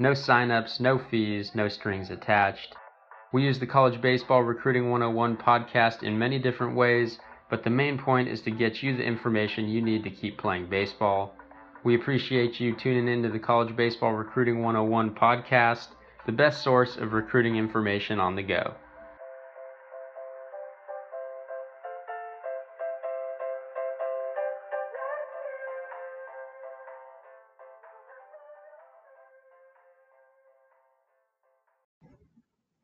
No signups, no fees, no strings attached. We use the College Baseball Recruiting 101 podcast in many different ways, but the main point is to get you the information you need to keep playing baseball. We appreciate you tuning in to the College Baseball Recruiting 101 podcast, the best source of recruiting information on the go.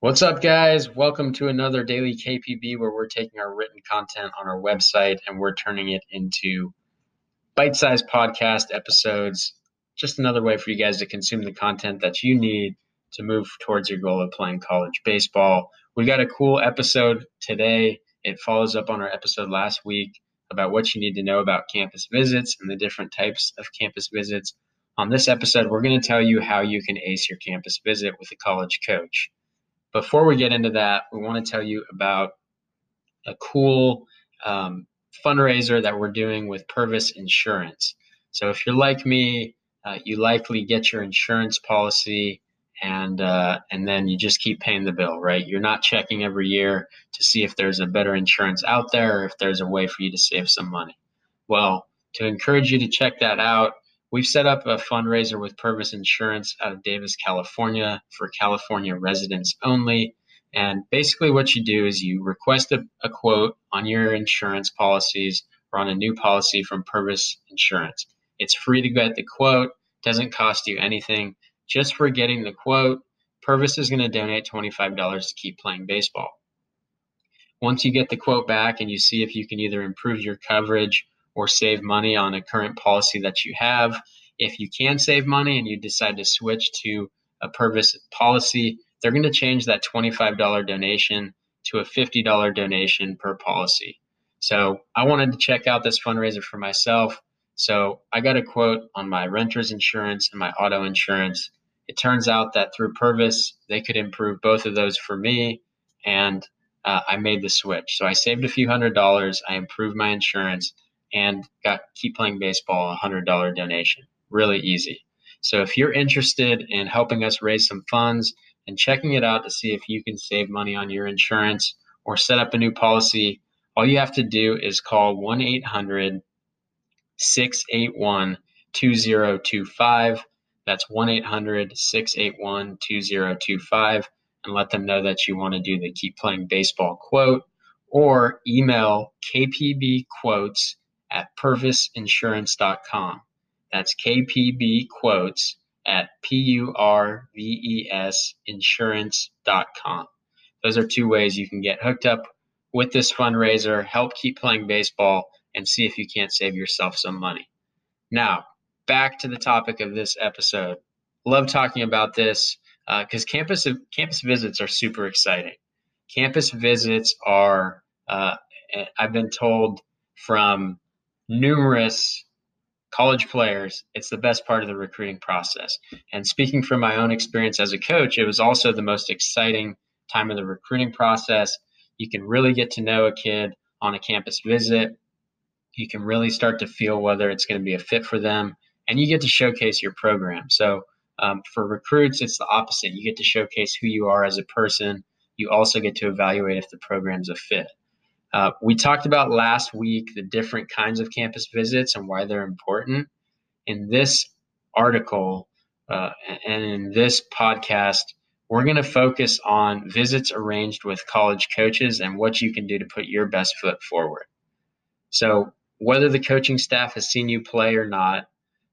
What's up, guys? Welcome to another daily KPB where we're taking our written content on our website and we're turning it into bite sized podcast episodes. Just another way for you guys to consume the content that you need to move towards your goal of playing college baseball. We got a cool episode today. It follows up on our episode last week about what you need to know about campus visits and the different types of campus visits. On this episode, we're going to tell you how you can ace your campus visit with a college coach. Before we get into that, we want to tell you about a cool um, fundraiser that we're doing with Purves Insurance. So if you're like me, uh, you likely get your insurance policy and uh, and then you just keep paying the bill, right? You're not checking every year to see if there's a better insurance out there or if there's a way for you to save some money. Well, to encourage you to check that out, We've set up a fundraiser with Purves Insurance out of Davis, California for California residents only. And basically, what you do is you request a, a quote on your insurance policies or on a new policy from Purves Insurance. It's free to get the quote, doesn't cost you anything. Just for getting the quote, Purves is going to donate $25 to keep playing baseball. Once you get the quote back and you see if you can either improve your coverage or save money on a current policy that you have. If you can save money and you decide to switch to a Purves policy, they're going to change that $25 donation to a $50 donation per policy. So I wanted to check out this fundraiser for myself. So I got a quote on my renter's insurance and my auto insurance. It turns out that through Purves, they could improve both of those for me. And uh, I made the switch. So I saved a few hundred dollars. I improved my insurance and got keep playing baseball a hundred dollar donation. Really easy. So if you're interested in helping us raise some funds and checking it out to see if you can save money on your insurance or set up a new policy, all you have to do is call 1 800 681 2025. That's 1 800 681 2025 and let them know that you want to do the Keep Playing Baseball quote or email kpbquotes at purvesinsurance.com. That's KPB quotes at P U R V E S insurance.com. Those are two ways you can get hooked up with this fundraiser, help keep playing baseball, and see if you can't save yourself some money. Now, back to the topic of this episode. Love talking about this because uh, campus campus visits are super exciting. Campus visits are, uh, I've been told from numerous college players, it's the best part of the recruiting process. And speaking from my own experience as a coach, it was also the most exciting time of the recruiting process. You can really get to know a kid on a campus visit. You can really start to feel whether it's going to be a fit for them, and you get to showcase your program. So, um, for recruits, it's the opposite. You get to showcase who you are as a person. You also get to evaluate if the program's a fit. Uh, we talked about last week the different kinds of campus visits and why they're important. In this article uh, and in this podcast, we're going to focus on visits arranged with college coaches and what you can do to put your best foot forward. So, whether the coaching staff has seen you play or not,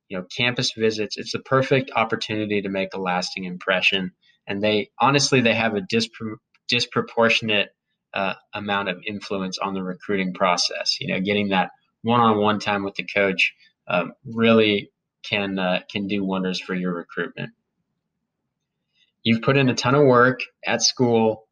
you know, campus visits, it's the perfect opportunity to make a lasting impression. And they honestly, they have a dispro- disproportionate uh, amount of influence on the recruiting process. You know, getting that one-on-one time with the coach uh, really can uh, can do wonders for your recruitment. you've put in a ton of work at school,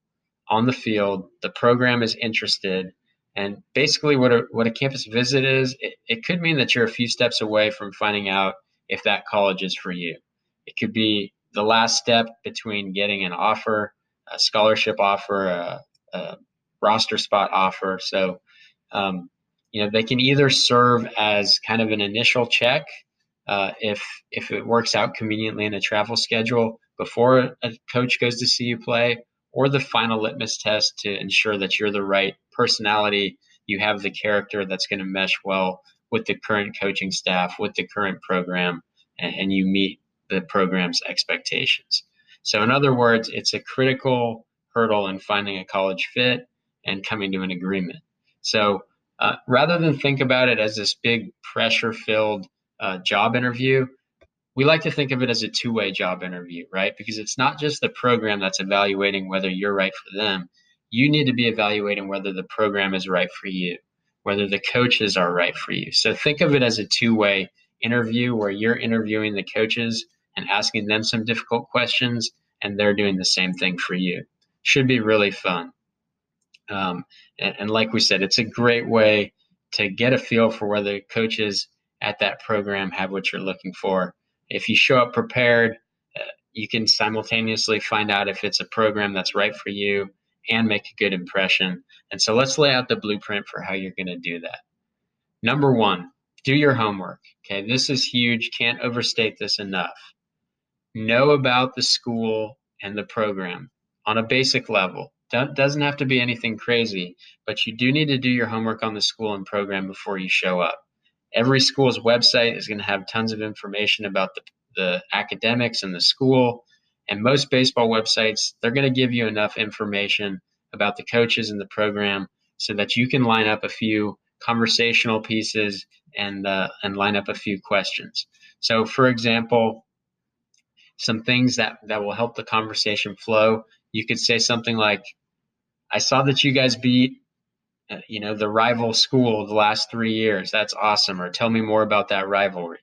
on the field. The program is interested. And basically, what a, what a campus visit is, it, it could mean that you're a few steps away from finding out if that college is for you. It could be the last step between getting an offer, a scholarship offer, a, a roster spot offer. So, um, you know, they can either serve as kind of an initial check uh, if if it works out conveniently in a travel schedule before a coach goes to see you play, or the final litmus test to ensure that you're the right personality, you have the character that's going to mesh well with the current coaching staff, with the current program, and, and you meet the program's expectations. So, in other words, it's a critical hurdle in finding a college fit and coming to an agreement. So, uh, rather than think about it as this big pressure filled uh, job interview, we like to think of it as a two way job interview, right? Because it's not just the program that's evaluating whether you're right for them. You need to be evaluating whether the program is right for you, whether the coaches are right for you. So think of it as a two way interview where you're interviewing the coaches and asking them some difficult questions, and they're doing the same thing for you. Should be really fun. Um, and, and like we said, it's a great way to get a feel for whether coaches at that program have what you're looking for if you show up prepared, uh, you can simultaneously find out if it's a program that's right for you and make a good impression. And so let's lay out the blueprint for how you're going to do that. Number one, do your homework. Okay, this is huge. Can't overstate this enough. Know about the school and the program on a basic level. doesn't have to be anything crazy, but you do need to do your homework on the school and program before you show up. Every school's website is going to have tons of information about the, the academics and the school. And most baseball websites, they're going to give you enough information about the coaches and the program so that you can line up a few conversational pieces and uh, and line up a few questions. So, for example, some things that that will help the conversation flow. You could say something like, "I saw that you guys beat uh, you know, the rival school the last three years. That's awesome. Or tell me more about that rivalry.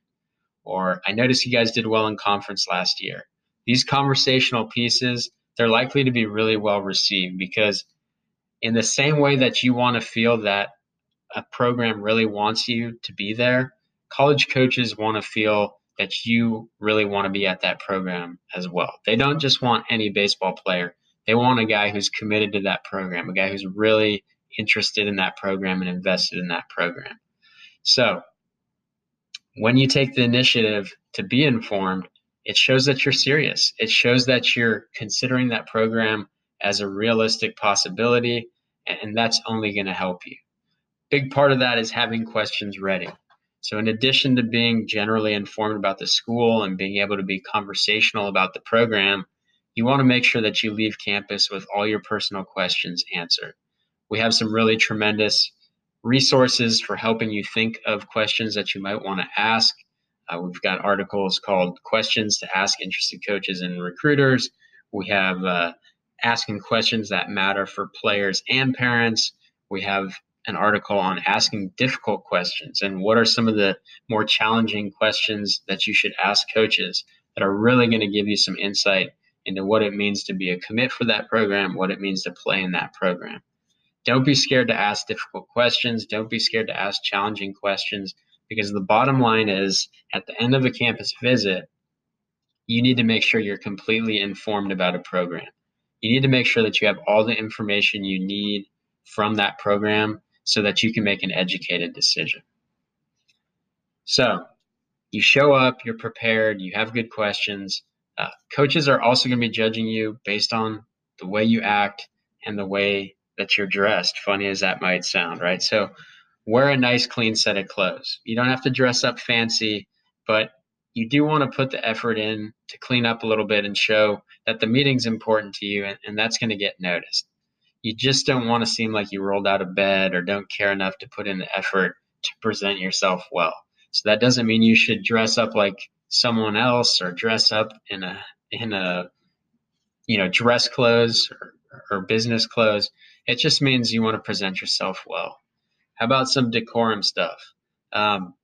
Or I noticed you guys did well in conference last year. These conversational pieces, they're likely to be really well received because, in the same way that you want to feel that a program really wants you to be there, college coaches want to feel that you really want to be at that program as well. They don't just want any baseball player. They want a guy who's committed to that program, a guy who's really interested in that program and invested in that program. So, when you take the initiative to be informed, it shows that you're serious. It shows that you're considering that program as a realistic possibility, and that's only going to help you. Big part of that is having questions ready. So, in addition to being generally informed about the school and being able to be conversational about the program, you want to make sure that you leave campus with all your personal questions answered. We have some really tremendous resources for helping you think of questions that you might want to ask. Uh, we've got articles called Questions to Ask Interested Coaches and Recruiters. We have uh, Asking Questions That Matter for Players and Parents. We have an article on asking difficult questions and what are some of the more challenging questions that you should ask coaches that are really going to give you some insight into what it means to be a commit for that program, what it means to play in that program. Don't be scared to ask difficult questions. Don't be scared to ask challenging questions because the bottom line is at the end of a campus visit, you need to make sure you're completely informed about a program. You need to make sure that you have all the information you need from that program so that you can make an educated decision. So, you show up, you're prepared, you have good questions. Uh, coaches are also going to be judging you based on the way you act and the way that you're dressed, funny as that might sound, right? So wear a nice, clean set of clothes. You don't have to dress up fancy, but you do want to put the effort in to clean up a little bit and show that the meeting's important to you, and, and that's going to get noticed. You just don't want to seem like you rolled out of bed or don't care enough to put in the effort to present yourself well. So that doesn't mean you should dress up like someone else or dress up in a in a you know dress clothes or, or business clothes. It just means you want to present yourself well. How about some decorum stuff? Um,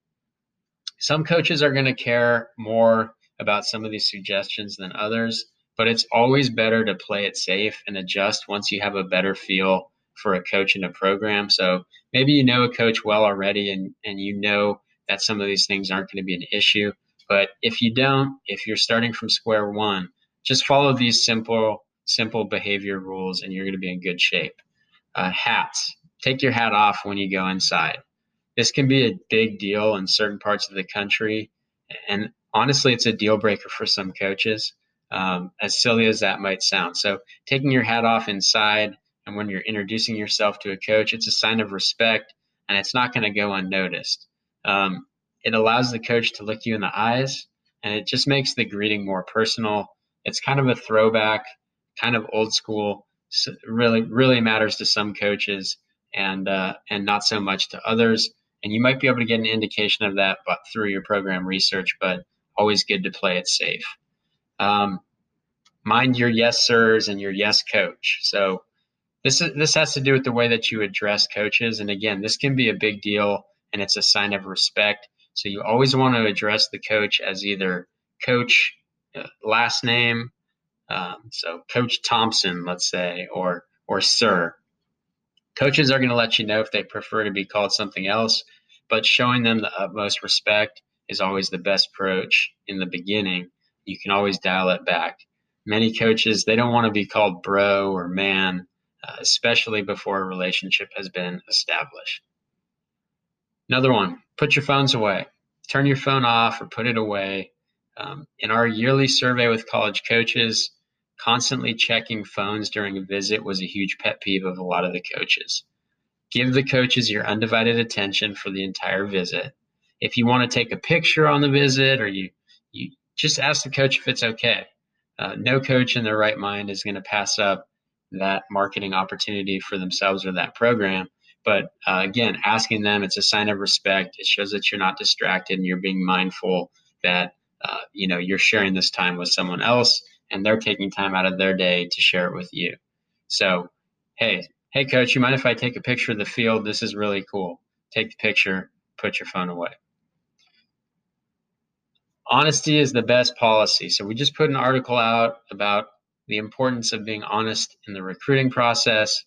some coaches are going to care more about some of these suggestions than others. but it's always better to play it safe and adjust once you have a better feel for a coach in a program. So maybe you know a coach well already and, and you know that some of these things aren't going to be an issue. But if you don't, if you're starting from square one, just follow these simple, simple behavior rules and you're going to be in good shape. Uh, hats. Take your hat off when you go inside. This can be a big deal in certain parts of the country. And honestly, it's a deal breaker for some coaches, um, as silly as that might sound. So, taking your hat off inside and when you're introducing yourself to a coach, it's a sign of respect and it's not going to go unnoticed. Um, it allows the coach to look you in the eyes and it just makes the greeting more personal. It's kind of a throwback, kind of old school. So really, really matters to some coaches and uh, and not so much to others. And you might be able to get an indication of that but through your program research, but always good to play it safe. Um, mind your yes sirs and your yes coach. So this is, this has to do with the way that you address coaches, and again, this can be a big deal, and it's a sign of respect. So you always want to address the coach as either coach uh, last name, um, so Coach Thompson, let's say, or or Sir. Coaches are going to let you know if they prefer to be called something else, but showing them the utmost respect is always the best approach in the beginning. You can always dial it back. Many coaches, they don't want to be called bro or man, uh, especially before a relationship has been established. Another one, put your phones away. Turn your phone off or put it away. Um, in our yearly survey with college coaches, constantly checking phones during a visit was a huge pet peeve of a lot of the coaches. Give the coaches your undivided attention for the entire visit. If you want to take a picture on the visit or you, you just ask the coach if it's okay. Uh, no coach in their right mind is going to pass up that marketing opportunity for themselves or that program. But uh, again, asking them, it's a sign of respect. It shows that you're not distracted and you're being mindful that uh, you know you're sharing this time with someone else and they're taking time out of their day to share it with you. So, hey, hey, coach, you mind if I take a picture of the field? This is really cool. Take the picture, put your phone away. Honesty is the best policy. So, we just put an article out about the importance of being honest in the recruiting process.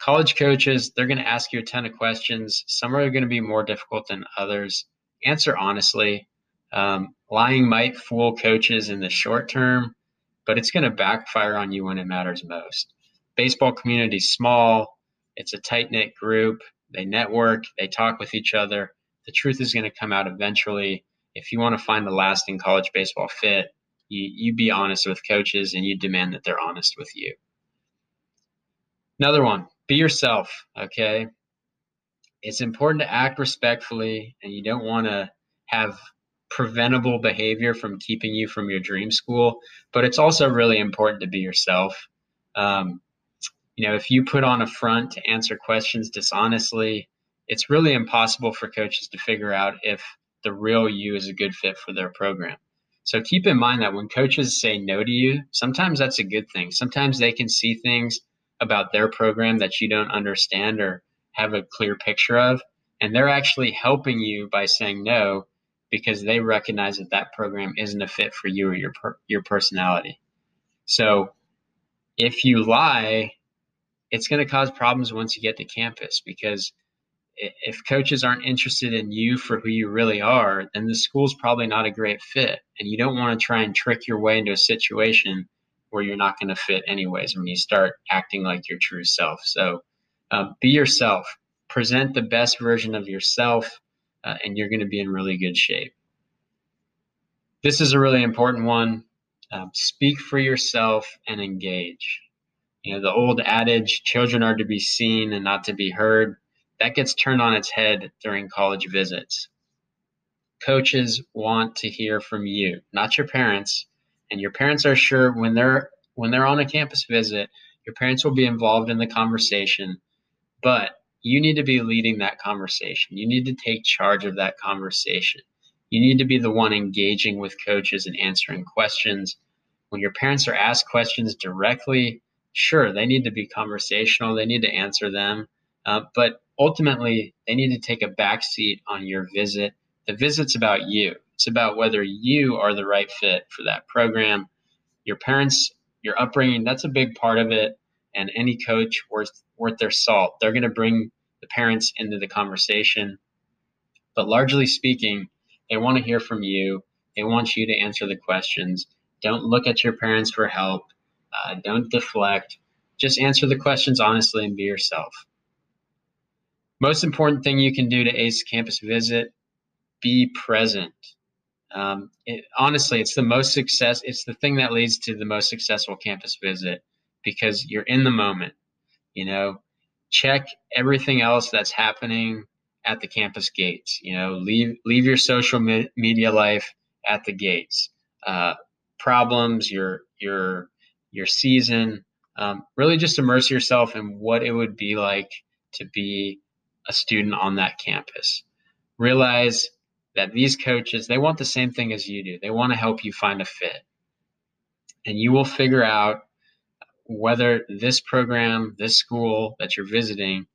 College coaches, they're going to ask you a ton of questions. Some are going to be more difficult than others. Answer honestly. Um, lying might fool coaches in the short term, but it's going to backfire on you when it matters most. Baseball community is small, it's a tight knit group. They network, they talk with each other. The truth is going to come out eventually. If you want to find a lasting college baseball fit, you, you be honest with coaches and you demand that they're honest with you. Another one, be yourself, okay? It's important to act respectfully and you don't want to have preventable behavior from keeping you from your dream school, but it's also really important to be yourself. Um, you know, if you put on a front to answer questions dishonestly, it's really impossible for coaches to figure out if the real you is a good fit for their program. So keep in mind that when coaches say no to you, sometimes that's a good thing. Sometimes they can see things about their program that you don't understand or have a clear picture of, and they're actually helping you by saying no because they recognize that that program isn't a fit for you or your per, your personality. So if you lie, it's going to cause problems once you get to campus because if coaches aren't interested in you for who you really are, then the school's probably not a great fit. And you don't want to try and trick your way into a situation where you're not going to fit anyways when you start acting like your true self. So uh, be yourself, present the best version of yourself uh, and you're going to be in really good shape. This is a really important one. Um, speak for yourself and engage. You know, the old adage, children are to be seen and not to be heard, that gets turned on its head during college visits. Coaches want to hear from you, not your parents. And your parents are sure when they're when they're on a campus visit, your parents will be involved in the conversation, but you need to be leading that conversation. You need to take charge of that conversation. You need to be the one engaging with coaches and answering questions. When your parents are asked questions directly, sure, they need to be conversational, they need to answer them. Uh, but ultimately, they need to take a back seat on your visit. The visit's about you, it's about whether you are the right fit for that program. your parents, your upbringing, that's a big part of it. And any coach worth worth their salt, they're going to bring the parents into the conversation. But largely speaking, they want to hear from you. They want you to answer the questions. Don't look at your parents for help. Uh, don't deflect. Just answer the questions honestly and be yourself. Most important thing you can do to ace campus visit be present. Um, it, honestly, it's the most success. It's the thing that leads to the most successful campus visit because you're in the moment. You know, check everything else that's happening at the campus gates. You know, leave leave your social me- media life at the gates. Uh, problems, your your your season. Um, really, just immerse yourself in what it would be like to be a student on that campus. Realize that these coaches they want the same thing as you do. They want to help you find a fit, and you will figure out whether this program, this school that you're visiting,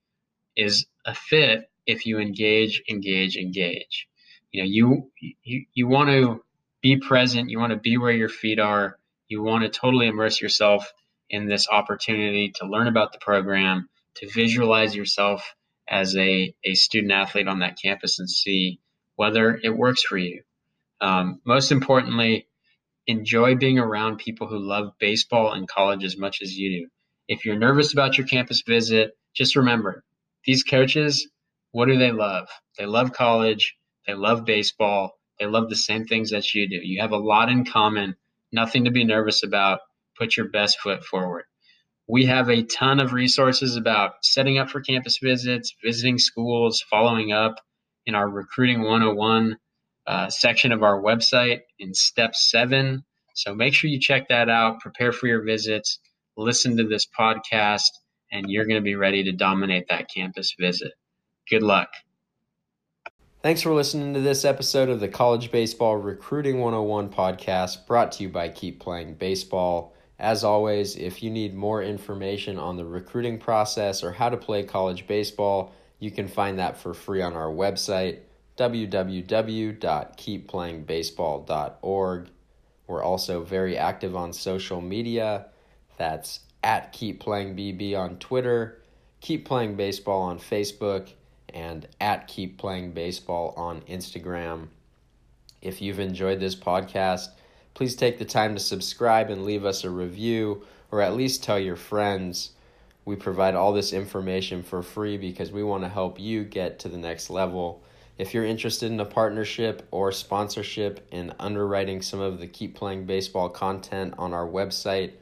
is a fit if you engage, engage, engage. You know, you you you want to be present. You want to be where your feet are. You want to totally immerse yourself in this opportunity to learn about the program, to visualize yourself as a, a student athlete on that campus and see whether it works for you. Um, most importantly, enjoy being around people who love baseball and college as much as you do. If you're nervous about your campus visit, just remember these coaches, what do they love? They love college, they love baseball, they love the same things that you do. You have a lot in common, nothing to be nervous about. Put your best foot forward. We have a ton of resources about setting up for campus visits, visiting schools, following up in our Recruiting 101 uh, section of our website in step seven. So make sure you check that out, prepare for your visits, listen to this podcast, and you're going to be ready to dominate that campus visit. Good luck. Thanks for listening to this episode of the College Baseball Recruiting 101 podcast brought to you by Keep Playing Baseball. As always, if you need more information on the recruiting process or how to play college baseball, you can find that for free on our website, www.keepplayingbaseball.org. We're also very active on social media. That's at Keep Playing BB on Twitter, Keep Playing Baseball on Facebook and at Keep Playing Baseball on Instagram. If you've enjoyed this podcast, please take the time to subscribe and leave us a review or at least tell your friends. We provide all this information for free because we want to help you get to the next level. If you're interested in a partnership or sponsorship in underwriting some of the Keep Playing Baseball content on our website,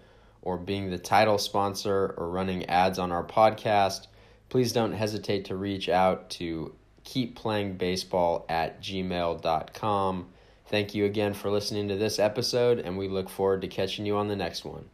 or being the title sponsor or running ads on our podcast, please don't hesitate to reach out to keepplayingbaseball at gmail.com. Thank you again for listening to this episode, and we look forward to catching you on the next one.